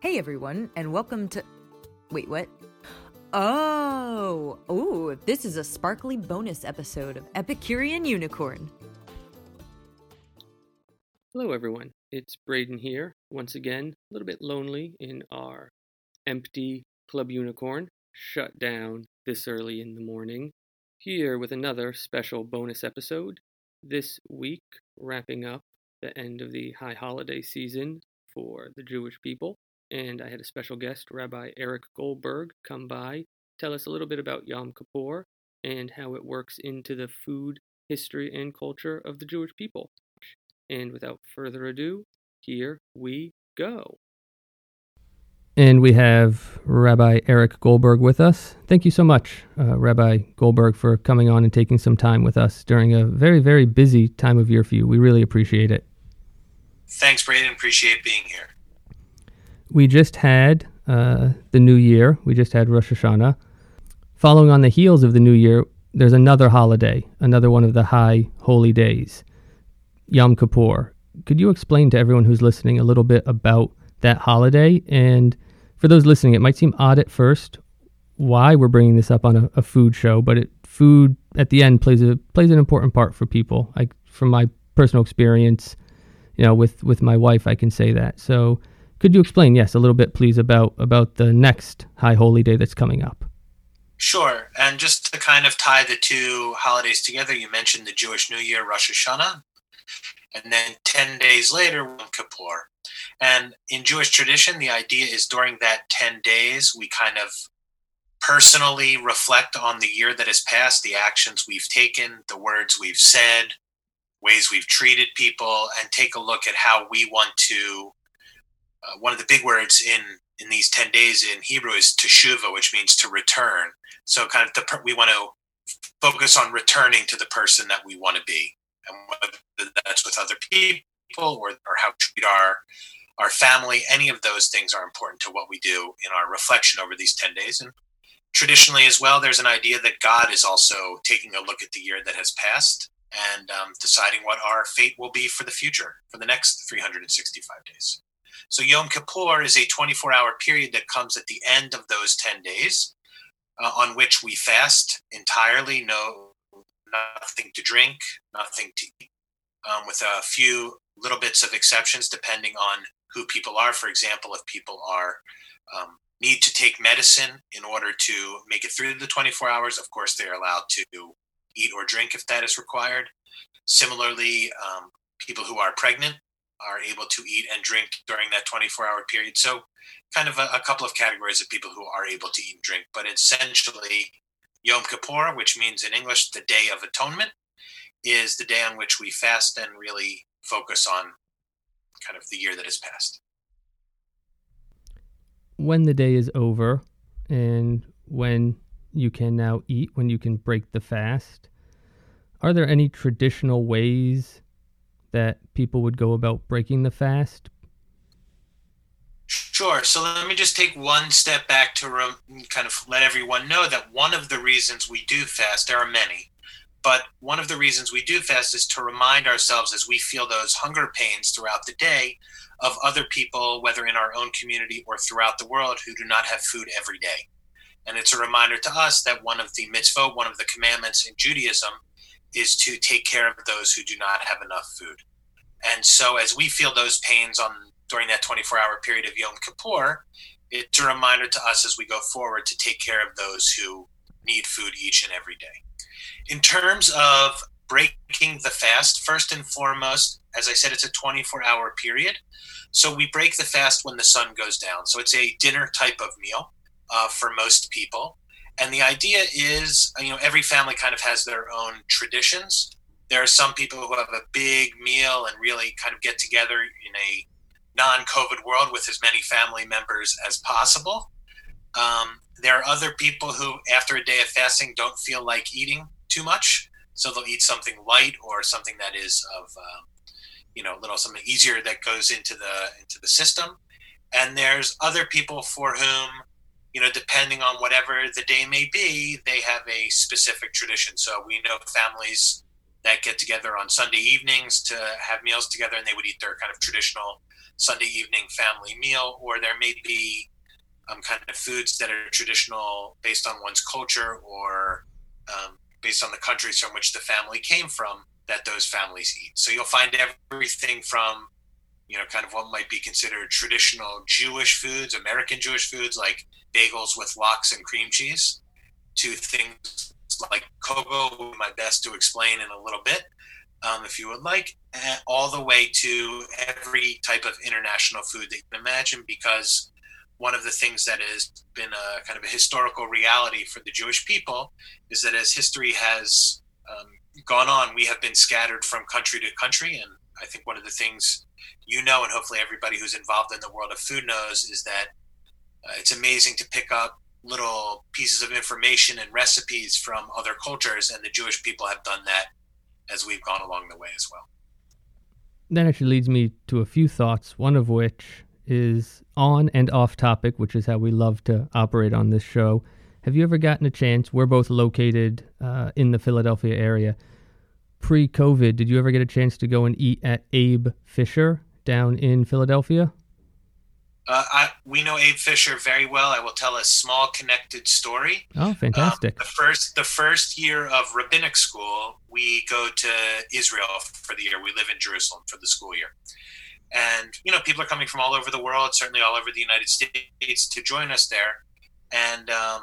Hey everyone, and welcome to. Wait, what? Oh, oh, this is a sparkly bonus episode of Epicurean Unicorn. Hello, everyone. It's Braden here, once again, a little bit lonely in our empty Club Unicorn, shut down this early in the morning. Here with another special bonus episode. This week, wrapping up the end of the high holiday season for the Jewish people. And I had a special guest, Rabbi Eric Goldberg, come by, tell us a little bit about Yom Kippur and how it works into the food, history, and culture of the Jewish people. And without further ado, here we go. And we have Rabbi Eric Goldberg with us. Thank you so much, uh, Rabbi Goldberg, for coming on and taking some time with us during a very, very busy time of year for you. We really appreciate it. Thanks, Braden. Appreciate being here. We just had uh, the new year. We just had Rosh Hashanah. Following on the heels of the new year, there's another holiday, another one of the high holy days, Yom Kippur. Could you explain to everyone who's listening a little bit about that holiday and for those listening, it might seem odd at first why we're bringing this up on a, a food show, but it, food at the end plays a plays an important part for people. Like from my personal experience, you know, with with my wife, I can say that. So, could you explain, yes, a little bit, please, about about the next High Holy Day that's coming up? Sure, and just to kind of tie the two holidays together, you mentioned the Jewish New Year, Rosh Hashanah, and then ten days later, Yom Kippur. And in Jewish tradition, the idea is during that 10 days, we kind of personally reflect on the year that has passed, the actions we've taken, the words we've said, ways we've treated people, and take a look at how we want to. Uh, one of the big words in in these 10 days in Hebrew is teshuva, which means to return. So, kind of, the, we want to focus on returning to the person that we want to be. And whether that's with other people or, or how we treat our our family, any of those things are important to what we do in our reflection over these 10 days. And traditionally, as well, there's an idea that God is also taking a look at the year that has passed and um, deciding what our fate will be for the future, for the next 365 days. So, Yom Kippur is a 24 hour period that comes at the end of those 10 days, uh, on which we fast entirely, no, nothing to drink, nothing to eat, um, with a few little bits of exceptions depending on who people are. For example, if people are um, need to take medicine in order to make it through the 24 hours, of course they're allowed to eat or drink if that is required. Similarly, um, people who are pregnant are able to eat and drink during that 24 hour period. So, kind of a, a, couple of categories of people who are able to eat and drink, but essentially, Yom Kippur, which means in English the Day of Atonement, is the day on which we fast and really focus on kind of the year that has passed. When the day is over and when you can now eat, when you can break the fast, are there any traditional ways that people would go about breaking the fast? Sure. So let me just take one step back to re- kind of let everyone know that one of the reasons we do fast, there are many, but one of the reasons we do fast is to remind ourselves as we feel those hunger pains throughout the day of other people, whether in our own community or throughout the world, who do not have food every day. And it's a reminder to us that one of the mitzvot, one of the commandments in Judaism, is to take care of those who do not have enough food. And so, as we feel those pains on during that 24-hour period of Yom Kippur, it's a reminder to us as we go forward to take care of those who need food each and every day in terms of breaking the fast, first and foremost, as I said, it's a 24 hour period. So we break the fast when the sun goes down. So it's a dinner type of meal uh, for most people. And the idea is, you know, every family kind of has their own traditions. There are some people who have a big meal and really kind of get together in a non COVID world with as many family members as possible. Um, there are other people who, after a day of fasting, don't feel like eating too much, so they'll eat something light or something that is of uh, you know a little something easier that goes into the into the system. And there's other people for whom you know depending on whatever the day may be, they have a specific tradition. So we know families that get together on Sunday evenings to have meals together, and they would eat their kind of traditional Sunday evening family meal, or there may be um, kind of foods that are traditional based on one's culture or um, based on the countries from which the family came from that those families eat. So you'll find everything from, you know, kind of what might be considered traditional Jewish foods, American Jewish foods like bagels with lox and cream cheese, to things like kugel, my best to explain in a little bit, um, if you would like, all the way to every type of international food that you can imagine, because one of the things that has been a kind of a historical reality for the Jewish people is that as history has um, gone on, we have been scattered from country to country. And I think one of the things you know, and hopefully everybody who's involved in the world of food knows, is that uh, it's amazing to pick up little pieces of information and recipes from other cultures. And the Jewish people have done that as we've gone along the way as well. That actually leads me to a few thoughts, one of which is on and off topic, which is how we love to operate on this show. Have you ever gotten a chance? We're both located uh, in the Philadelphia area. Pre COVID, did you ever get a chance to go and eat at Abe Fisher down in Philadelphia? Uh, I, we know Abe Fisher very well. I will tell a small connected story. Oh, fantastic! Um, the first the first year of rabbinic school, we go to Israel for the year. We live in Jerusalem for the school year, and you know people are coming from all over the world, certainly all over the United States, to join us there. And um,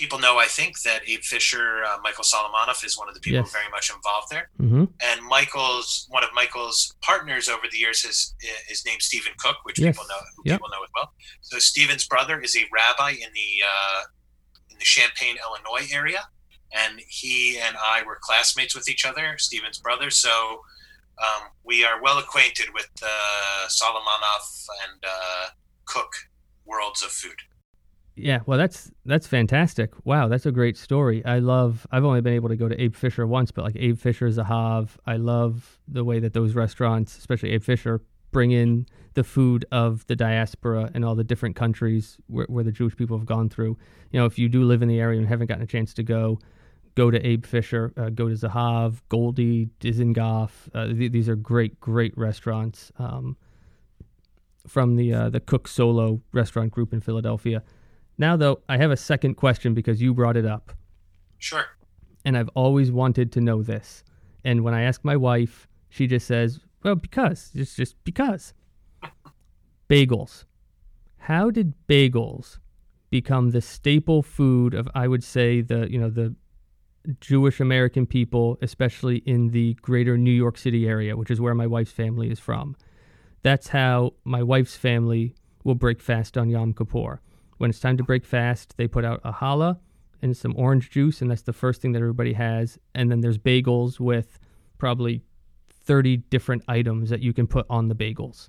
people know, I think, that Abe Fisher, uh, Michael Solomonov is one of the people yes. very much involved there. Mm-hmm. And Michael's one of Michael's partners over the years is is named Steven Cook, which yes. people know yep. people know as well. So Steven's brother is a rabbi in the uh, in the Champaign, Illinois area, and he and I were classmates with each other. Steven's brother, so. Um, we are well acquainted with the uh, Solomonov and uh, Cook worlds of food. Yeah, well, that's that's fantastic. Wow, that's a great story. I love. I've only been able to go to Abe Fisher once, but like Abe Fisher Zahav, I love the way that those restaurants, especially Abe Fisher, bring in the food of the diaspora and all the different countries where, where the Jewish people have gone through. You know, if you do live in the area and haven't gotten a chance to go, go to Abe Fisher, uh, go to Zahav, Goldie, Dizengoff. Uh, th- these are great, great restaurants um, from the uh, the Cook Solo restaurant group in Philadelphia. Now, though, I have a second question because you brought it up. Sure. And I've always wanted to know this. And when I ask my wife, she just says, well, because. It's just because. bagels. How did bagels become the staple food of, I would say, the, you know, the Jewish American people, especially in the greater New York City area, which is where my wife's family is from. That's how my wife's family will break fast on Yom Kippur. When it's time to break fast, they put out a challah and some orange juice, and that's the first thing that everybody has. And then there's bagels with probably 30 different items that you can put on the bagels.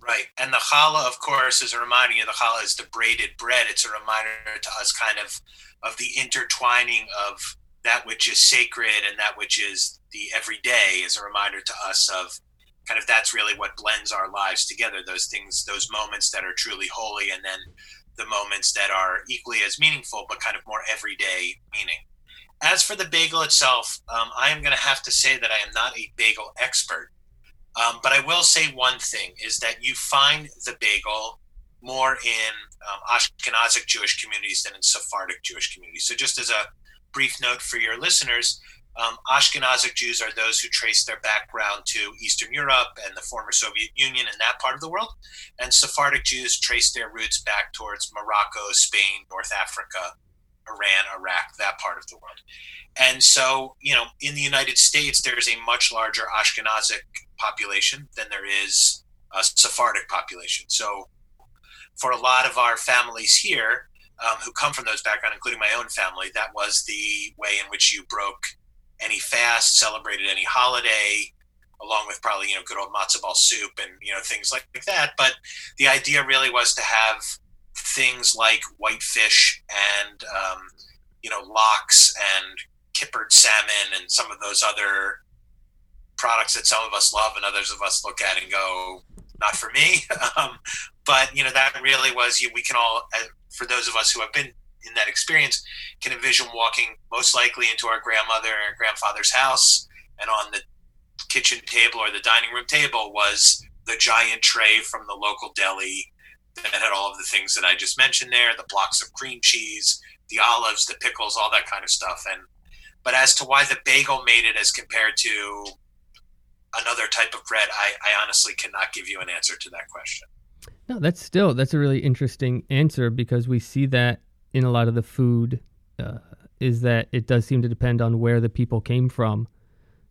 Right. And the challah, of course, is a reminder you the challah is the braided bread. It's a reminder to us kind of of the intertwining of that which is sacred and that which is the everyday is a reminder to us of kind of that's really what blends our lives together those things those moments that are truly holy and then the moments that are equally as meaningful, but kind of more everyday meaning. As for the bagel itself, um, I am going to have to say that I am not a bagel expert. Um, but I will say one thing is that you find the bagel more in um, Ashkenazic Jewish communities than in Sephardic Jewish communities. So, just as a brief note for your listeners, um, Ashkenazic Jews are those who trace their background to Eastern Europe and the former Soviet Union and that part of the world. And Sephardic Jews trace their roots back towards Morocco, Spain, North Africa, Iran, Iraq, that part of the world. And so, you know, in the United States, there's a much larger Ashkenazic population than there is a Sephardic population. So, for a lot of our families here, um, who come from those backgrounds, including my own family, that was the way in which you broke any fast, celebrated any holiday, along with probably you know good old matzo ball soup and you know things like that. But the idea really was to have things like white fish and um, you know lox and kippered salmon and some of those other products that some of us love and others of us look at and go not for me um, but you know that really was you we can all uh, for those of us who have been in that experience can envision walking most likely into our grandmother and grandfather's house and on the kitchen table or the dining room table was the giant tray from the local deli that had all of the things that I just mentioned there, the blocks of cream cheese, the olives, the pickles, all that kind of stuff. And but as to why the bagel made it as compared to another type of bread, I, I honestly cannot give you an answer to that question. No, that's still that's a really interesting answer because we see that in a lot of the food uh, is that it does seem to depend on where the people came from.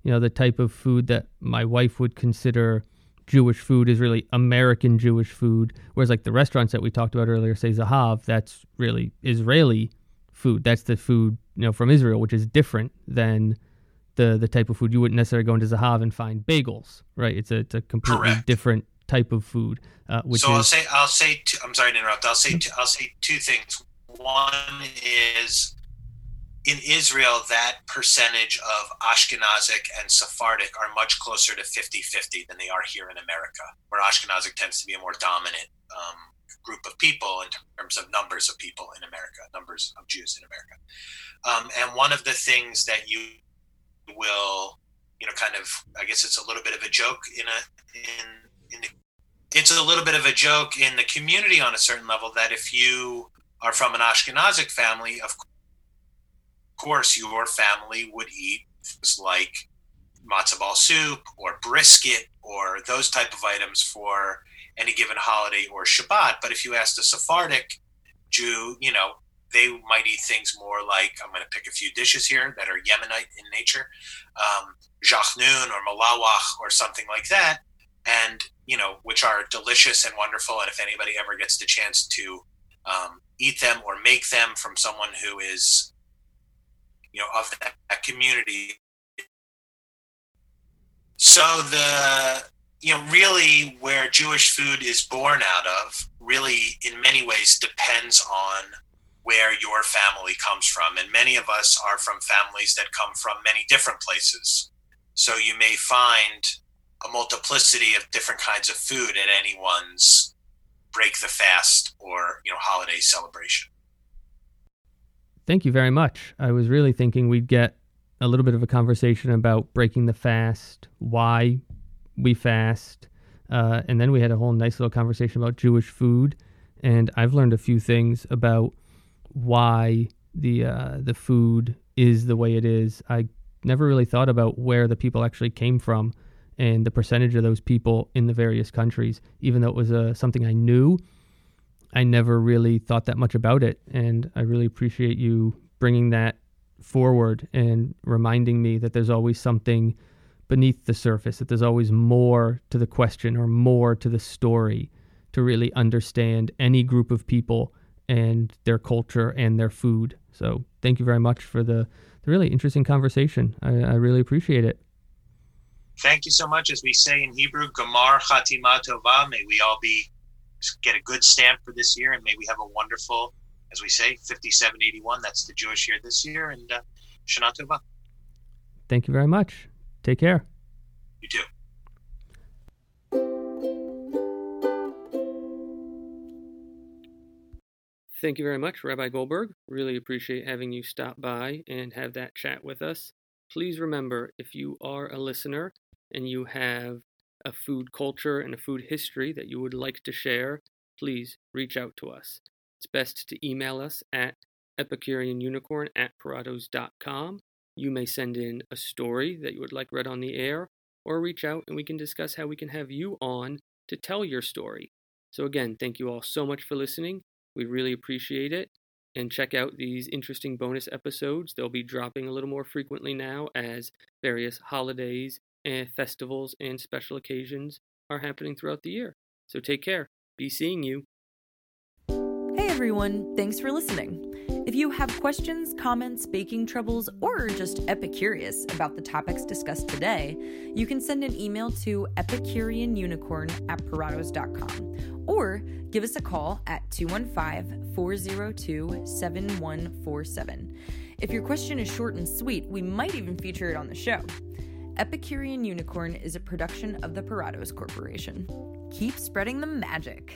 You know, the type of food that my wife would consider Jewish food is really American Jewish food, whereas like the restaurants that we talked about earlier, say Zahav, that's really Israeli food. That's the food you know from Israel, which is different than the the type of food you wouldn't necessarily go into Zahav and find bagels, right? It's a it's a completely Correct. different type of food. Uh, which so is, I'll say I'll say I'm sorry to interrupt. I'll say I'll say two things. One is in Israel, that percentage of Ashkenazic and Sephardic are much closer to 50 50 than they are here in America, where Ashkenazic tends to be a more dominant um, group of people in terms of numbers of people in America, numbers of Jews in America. Um, and one of the things that you will, you know, kind of, I guess it's a little bit of a joke in a, in, in the, it's a little bit of a joke in the community on a certain level that if you are from an Ashkenazic family, of course, your family would eat things like matzo ball soup or brisket or those type of items for any given holiday or Shabbat. But if you asked a Sephardic Jew, you know, they might eat things more like I'm going to pick a few dishes here that are Yemenite in nature, um, jachnun or malawach or something like that, and you know, which are delicious and wonderful. And if anybody ever gets the chance to um, eat them or make them from someone who is, you know, of that, that community. So the you know, really where Jewish food is born out of really in many ways depends on where your family comes from. And many of us are from families that come from many different places. So you may find a multiplicity of different kinds of food at anyone's break the fast or, you know, holiday celebration. Thank you very much. I was really thinking we'd get a little bit of a conversation about breaking the fast, why we fast, uh, and then we had a whole nice little conversation about Jewish food. And I've learned a few things about why the uh, the food is the way it is. I never really thought about where the people actually came from and the percentage of those people in the various countries. Even though it was uh, something I knew, I never really thought that much about it. And I really appreciate you bringing that forward and reminding me that there's always something beneath the surface, that there's always more to the question or more to the story to really understand any group of people and their culture and their food. So thank you very much for the, the really interesting conversation. I, I really appreciate it. Thank you so much. As we say in Hebrew, Gamar Chatima Tova. May we all be get a good stamp for this year, and may we have a wonderful, as we say, 5781. That's the Jewish year this year, and uh, Shana Tova. Thank you very much. Take care. You too. Thank you very much, Rabbi Goldberg. Really appreciate having you stop by and have that chat with us. Please remember if you are a listener and you have a food culture and a food history that you would like to share, please reach out to us. It's best to email us at epicureanunicorn at parados.com you may send in a story that you would like read on the air, or reach out and we can discuss how we can have you on to tell your story. So, again, thank you all so much for listening. We really appreciate it. And check out these interesting bonus episodes. They'll be dropping a little more frequently now as various holidays and festivals and special occasions are happening throughout the year. So, take care. Be seeing you. Hey everyone, thanks for listening. If you have questions, comments, baking troubles, or just epicurious about the topics discussed today, you can send an email to epicureanunicorn at parados.com or give us a call at 215 402 7147. If your question is short and sweet, we might even feature it on the show. Epicurean Unicorn is a production of the Parados Corporation. Keep spreading the magic.